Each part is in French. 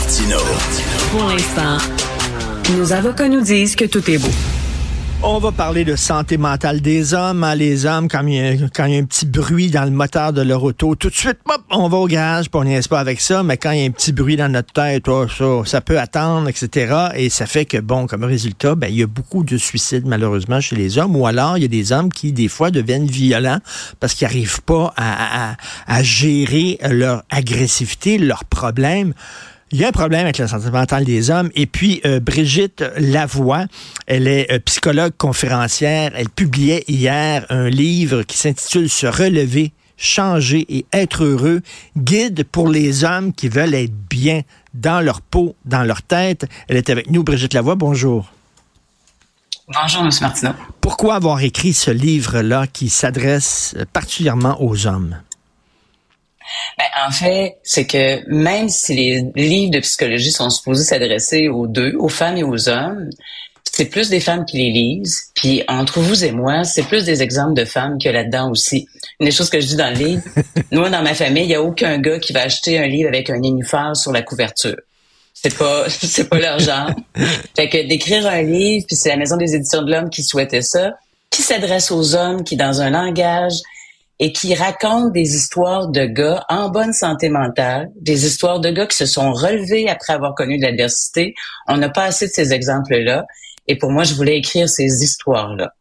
Martino. Pour l'instant, nos avocats nous disent que tout est beau. On va parler de santé mentale des hommes. Hein, les hommes, quand il, y a, quand il y a un petit bruit dans le moteur de leur auto, tout de suite, hop, on va au garage, puis on n'y pas avec ça. Mais quand il y a un petit bruit dans notre tête, oh, ça, ça peut attendre, etc. Et ça fait que, bon, comme résultat, ben, il y a beaucoup de suicides, malheureusement, chez les hommes. Ou alors, il y a des hommes qui, des fois, deviennent violents parce qu'ils n'arrivent pas à, à, à gérer leur agressivité, leurs problèmes. Il y a un problème avec la santé mentale des hommes. Et puis, euh, Brigitte Lavoie, elle est euh, psychologue conférencière. Elle publiait hier un livre qui s'intitule Se relever, changer et être heureux, guide pour les hommes qui veulent être bien dans leur peau, dans leur tête. Elle est avec nous, Brigitte Lavoie. Bonjour. Bonjour, M. Martineau. Pourquoi avoir écrit ce livre-là qui s'adresse particulièrement aux hommes? Ben, en fait, c'est que même si les livres de psychologie sont supposés s'adresser aux deux, aux femmes et aux hommes, c'est plus des femmes qui les lisent. Puis entre vous et moi, c'est plus des exemples de femmes que là-dedans aussi. Une des choses que je dis dans le livre, nous, dans ma famille, il n'y a aucun gars qui va acheter un livre avec un nénuphar sur la couverture. C'est pas, c'est pas leur genre. fait que d'écrire un livre, puis c'est la Maison des éditions de l'Homme qui souhaitait ça, qui s'adresse aux hommes, qui dans un langage et qui raconte des histoires de gars en bonne santé mentale, des histoires de gars qui se sont relevés après avoir connu de l'adversité. On n'a pas assez de ces exemples-là. Et pour moi, je voulais écrire ces histoires-là.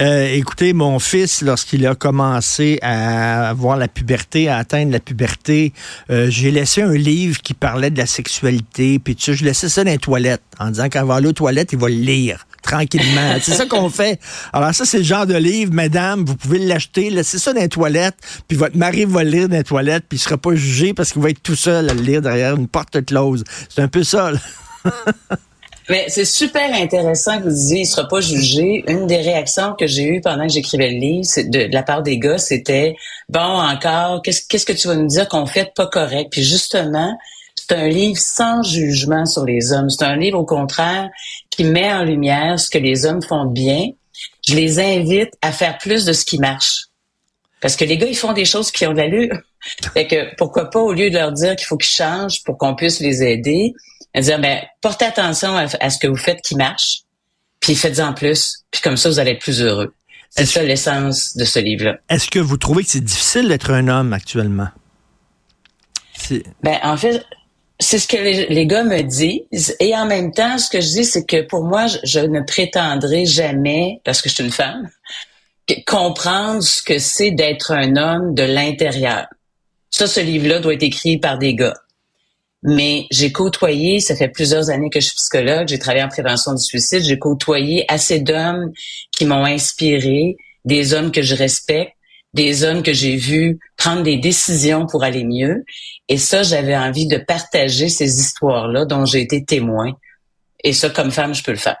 Euh, écoutez, mon fils, lorsqu'il a commencé à avoir la puberté, à atteindre la puberté, euh, j'ai laissé un livre qui parlait de la sexualité, puis tu sais, je laissais ça dans les toilettes, en disant il va aller aux toilettes, il va le lire tranquillement. c'est ça qu'on fait. Alors ça, c'est le genre de livre, mesdames, vous pouvez l'acheter, laissez ça dans les toilettes, puis votre mari va le lire dans les toilettes, puis il sera pas jugé parce qu'il va être tout seul à le lire derrière une porte close. C'est un peu ça. Mais c'est super intéressant que vous disiez, il sera pas jugé. Une des réactions que j'ai eues pendant que j'écrivais le livre, de, de, la part des gars, c'était bon encore, qu'est-ce qu'est-ce que tu vas nous dire qu'on fait pas correct? Puis justement, c'est un livre sans jugement sur les hommes. C'est un livre, au contraire, qui met en lumière ce que les hommes font bien. Je les invite à faire plus de ce qui marche. Parce que les gars, ils font des choses qui ont de l'allure. fait que pourquoi pas, au lieu de leur dire qu'il faut qu'ils changent pour qu'on puisse les aider, dire, ben, portez attention à, ce que vous faites qui marche, puis faites-en plus, puis comme ça, vous allez être plus heureux. C'est ça l'essence de ce livre-là. Est-ce que vous trouvez que c'est difficile d'être un homme actuellement? Ben, en fait, c'est ce que les, gars me disent. Et en même temps, ce que je dis, c'est que pour moi, je, ne prétendrai jamais, parce que je suis une femme, comprendre ce que c'est d'être un homme de l'intérieur. Ça, ce livre-là doit être écrit par des gars. Mais j'ai côtoyé, ça fait plusieurs années que je suis psychologue, j'ai travaillé en prévention du suicide, j'ai côtoyé assez d'hommes qui m'ont inspiré, des hommes que je respecte, des hommes que j'ai vus prendre des décisions pour aller mieux. Et ça, j'avais envie de partager ces histoires-là dont j'ai été témoin. Et ça, comme femme, je peux le faire.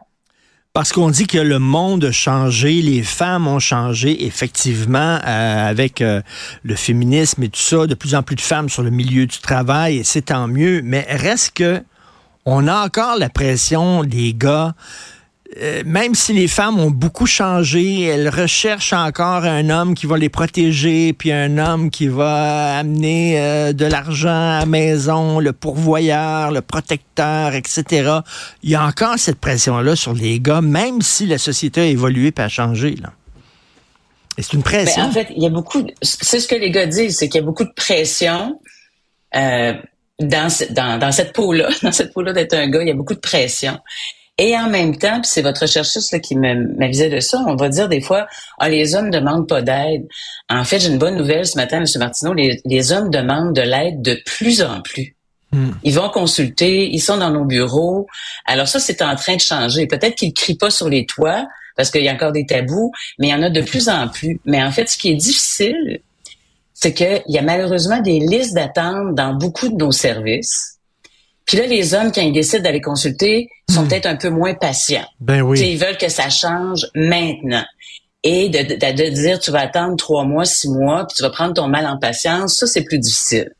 Parce qu'on dit que le monde a changé, les femmes ont changé, effectivement, euh, avec euh, le féminisme et tout ça, de plus en plus de femmes sur le milieu du travail, et c'est tant mieux. Mais reste que on a encore la pression des gars euh, même si les femmes ont beaucoup changé, elles recherchent encore un homme qui va les protéger, puis un homme qui va amener euh, de l'argent à la maison, le pourvoyeur, le protecteur, etc. Il y a encore cette pression-là sur les gars, même si la société a évolué et a changé. Là. Et c'est une ben, pression. en fait, il y a beaucoup. C'est ce que les gars disent, c'est qu'il y a beaucoup de pression. Euh, dans, dans, dans cette peau-là, dans cette peau-là d'être un gars, il y a beaucoup de pression. Et en même temps, puis c'est votre chercheuse là, qui m'avisait de ça, on va dire des fois, ah, les hommes demandent pas d'aide. En fait, j'ai une bonne nouvelle ce matin, M. Martineau, les, les hommes demandent de l'aide de plus en plus. Hmm. Ils vont consulter, ils sont dans nos bureaux. Alors ça, c'est en train de changer. Peut-être qu'ils crient pas sur les toits parce qu'il y a encore des tabous, mais il y en a de plus en plus. Mais en fait, ce qui est difficile, c'est qu'il y a malheureusement des listes d'attente dans beaucoup de nos services puis là, les hommes, quand ils décident d'aller consulter, sont hmm. peut-être un peu moins patients. Ben oui. ils veulent que ça change maintenant. Et de, de, dire, tu vas attendre trois mois, six mois, puis tu vas prendre ton mal en patience, ça, c'est plus difficile.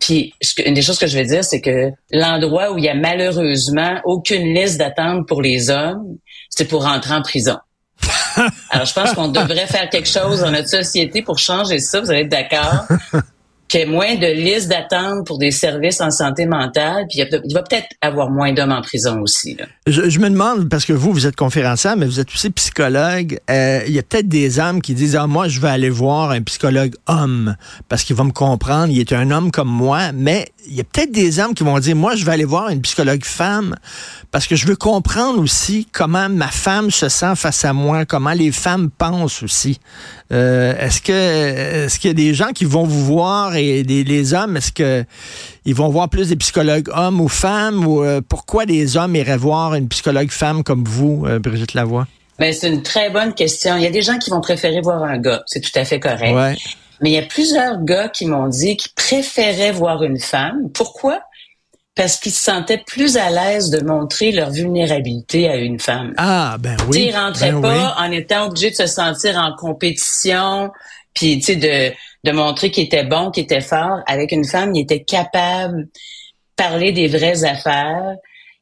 Puis, une des choses que je veux dire, c'est que l'endroit où il y a malheureusement aucune liste d'attente pour les hommes, c'est pour rentrer en prison. Alors, je pense qu'on devrait faire quelque chose dans notre société pour changer ça. Vous allez être d'accord? qu'il y ait moins de listes d'attente pour des services en santé mentale, puis il, va peut-être avoir moins d'hommes en prison aussi. Je, me demande, parce que vous, vous êtes conférencière, mais vous êtes aussi psychologue, euh, il y a peut-être des hommes qui disent, ah, moi, je vais aller voir un psychologue homme, parce qu'il va me comprendre, il est un homme comme moi, mais il y a peut-être des hommes qui vont dire, moi, je vais aller voir une psychologue femme, parce que je veux comprendre aussi comment ma femme se sent face à moi, comment les femmes pensent aussi. Euh, est-ce que est-ce qu'il y a des gens qui vont vous voir les hommes, est-ce que ils vont voir plus des psychologues hommes ou femmes ou euh, pourquoi les hommes iraient voir une psychologue femme comme vous, euh, Brigitte Lavoie? Ben, c'est une très bonne question. Il y a des gens qui vont préférer voir un gars, c'est tout à fait correct. Mais il y a plusieurs gars qui m'ont dit qu'ils préféraient voir une femme. Pourquoi? parce qu'ils se sentaient plus à l'aise de montrer leur vulnérabilité à une femme. Ah, ben oui. Ils rentraient ben pas en étant obligés de se sentir en compétition, puis tu sais de de montrer qu'il était bon, qu'il était fort. Avec une femme, il était capable de parler des vraies affaires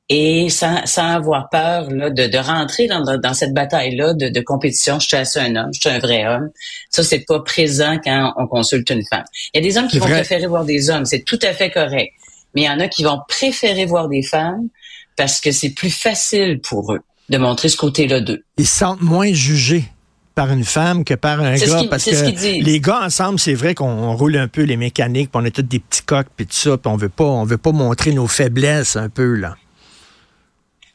et sans, sans avoir peur là, de, de rentrer dans, dans cette bataille-là de, de compétition. Je suis assez un homme, je suis un vrai homme. Ça, c'est pas présent quand on consulte une femme. Il y a des hommes qui vont préférer voir des hommes, c'est tout à fait correct mais il y en a qui vont préférer voir des femmes parce que c'est plus facile pour eux de montrer ce côté-là d'eux. Ils se sentent moins jugés par une femme que par un gars parce que les gars ensemble c'est vrai qu'on roule un peu les mécaniques puis on est tous des petits coqs puis tout ça puis on veut pas on veut pas montrer nos faiblesses un peu là.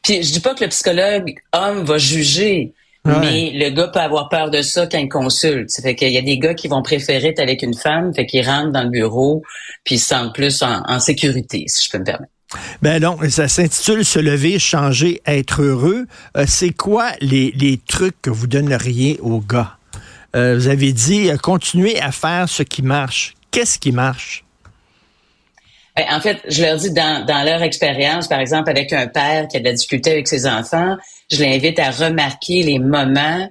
Puis je dis pas que le psychologue homme va juger mais le gars peut avoir peur de ça quand il consulte. Ça fait qu'il y a des gars qui vont préférer être avec une femme, fait qu'ils rentrent dans le bureau, puis ils se sentent plus en, sécurité, si je peux me permettre. Ben non, ça s'intitule Se lever, changer, être heureux. Euh, c'est quoi les, les, trucs que vous donneriez aux gars? Euh, vous avez dit euh, continuer à faire ce qui marche. Qu'est-ce qui marche? Ben, en fait, je leur dis dans, dans leur expérience, par exemple, avec un père qui a de la difficulté avec ses enfants, je l'invite à remarquer les moments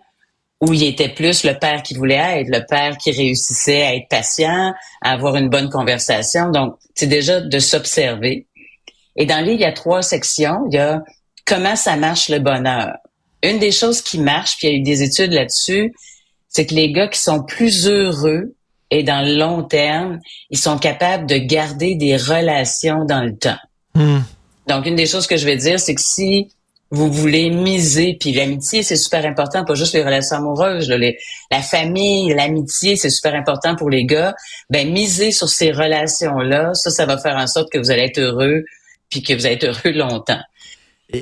où il était plus le père qui voulait être, le père qui réussissait à être patient, à avoir une bonne conversation. Donc, c'est déjà de s'observer. Et dans le livre, il y a trois sections. Il y a comment ça marche le bonheur. Une des choses qui marche, puis il y a eu des études là-dessus, c'est que les gars qui sont plus heureux et dans le long terme, ils sont capables de garder des relations dans le temps. Hmm. Donc, une des choses que je vais dire, c'est que si vous voulez miser, puis l'amitié, c'est super important, pas juste les relations amoureuses, la famille, l'amitié, c'est super important pour les gars. Ben, miser sur ces relations-là, ça, ça va faire en sorte que vous allez être heureux, puis que vous être heureux longtemps.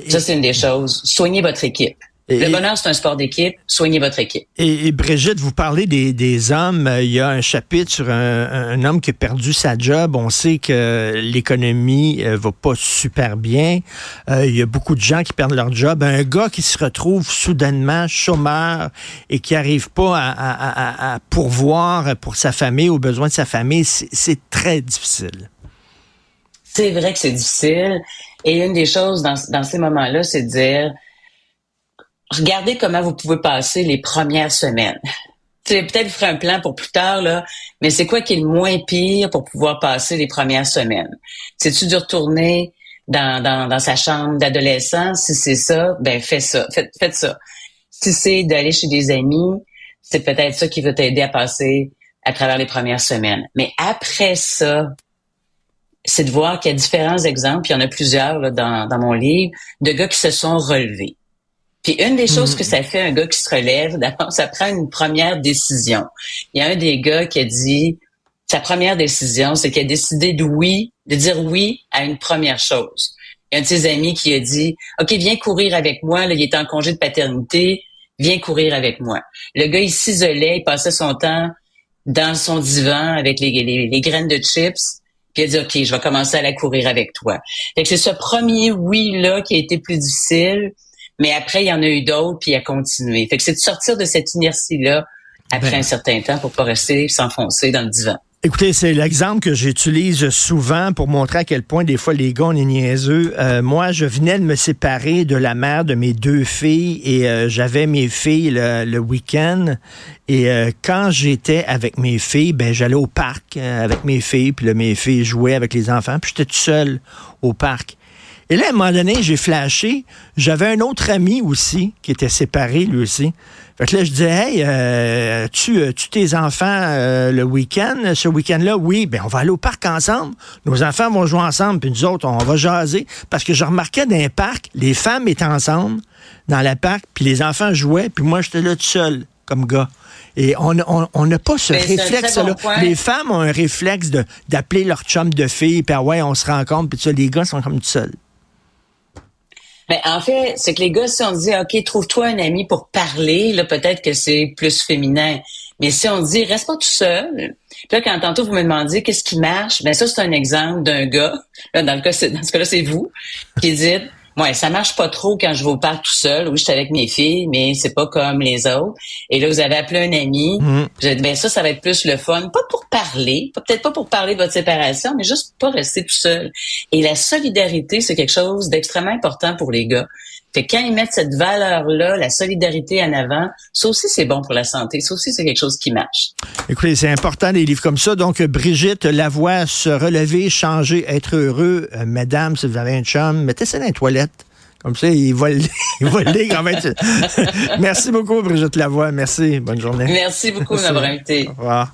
ça, c'est une des choses. Soignez votre équipe le bonheur, c'est un sport d'équipe. Soignez votre équipe. Et, Brigitte, vous parlez des, hommes. Il y a un chapitre sur un, homme qui a perdu sa job. On sait que l'économie euh, va pas super bien. Euh, il y a beaucoup de gens qui perdent leur job. Un gars qui se retrouve soudainement chômeur et qui arrive pas à, pourvoir pour sa famille, aux besoins de sa famille, c'est très difficile. C'est vrai que c'est difficile. Et une des choses dans, dans ces moments-là, c'est de dire regardez comment vous pouvez passer les premières semaines. Peut-être vous ferez un plan pour plus tard, là, mais c'est quoi qui est le moins pire pour pouvoir passer les premières semaines? C'est-tu de retourner dans, dans, dans sa chambre d'adolescent? Si c'est ça, ben fais ça. Faites ça. Si c'est d'aller chez des amis, c'est peut-être ça qui va t'aider à passer à travers les premières semaines. Mais après ça, c'est de voir qu'il y a différents exemples, il y en a plusieurs là, dans, dans mon livre, de gars qui se sont relevés. Puis une des choses mm. que ça fait un gars qui se relève, d'abord, ça prend une première décision. Il y a un des gars qui a dit, sa première décision, c'est qu'il a décidé de oui, de dire oui à une première chose. Il y a un de ses amis qui a dit, OK, viens courir avec moi, là, il est en congé de paternité, viens courir avec moi. Le gars, il s'isolait, il passait son temps dans son divan avec les, les, graines de chips, puis a dit, OK, je vais commencer à la courir avec toi. c'est ce premier oui-là qui a été plus difficile, mais après, il y en a eu d'autres, puis il a continué. Fait que c'est de sortir de cette inertie-là après ben. un certain temps pour pas rester s'enfoncer dans le divan. Écoutez, c'est l'exemple que j'utilise souvent pour montrer à quel point des fois les gars on est niaiseux. Euh, moi, je venais de me séparer de la mère de mes deux filles et euh, j'avais mes filles le, week-end. Et euh, quand j'étais avec mes filles, ben j'allais au parc avec mes filles, puis là, mes filles jouaient avec les enfants, puis j'étais tout seul au parc. Et là, à un moment donné, j'ai flashé. J'avais un autre ami aussi qui était séparé, lui aussi. Fait que là, je dis, hey, euh, tu, euh, tu tes enfants euh, le week-end, ce week-end-là? Oui, ben on va aller au parc ensemble. Nos enfants vont jouer ensemble, puis nous autres, on va jaser. Parce que je remarquais dans les parcs, les femmes étaient ensemble dans le parc, puis les enfants jouaient, puis moi, j'étais là tout seul, comme gars. Et on n'a on, n'a pas ce Ben, réflexe-là. bon les femmes ont un réflexe d'appeler leur chum de fille, puis ah ouais, on se rencontre, puis ça. Les gars sont comme tout seuls. Mais en fait, c'est que les gars, si on dit, OK, trouve-toi un ami pour parler, là, peut-être que c'est plus féminin. Mais si on dit, reste pas tout seul. Puis là, quand tantôt vous me demandiez qu'est-ce qui marche, ben ça, c'est un exemple d'un gars. Là, dans le cas, dans ce cas-là, c'est vous qui dites, ouais, ça marche pas trop quand je au parc tout seul. Oui, je suis avec mes filles, mais c'est pas comme les autres. Et là, vous avez appelé un ami. Vous avez dit, ben ça, ça va être plus le fun. Pas pour parler, peut-être pas pour parler de votre séparation, mais juste pas rester tout seul. Et la solidarité, c'est quelque chose d'extrêmement important pour les gars. Fait que quand ils mettent cette valeur-là, la solidarité en avant, ça aussi, c'est bon pour la santé. Ça aussi, c'est quelque chose qui marche. Écoutez, c'est important des livres comme ça. Donc, Brigitte Lavoie, se relever, changer, être heureux. Euh, madame, si vous avez un chum, mettez ça dans les toilettes. Comme ça, il va le il va le lire en même. Merci beaucoup, Brigitte Lavoie. Merci. Bonne journée. Merci beaucoup m'avoir invité. Au revoir.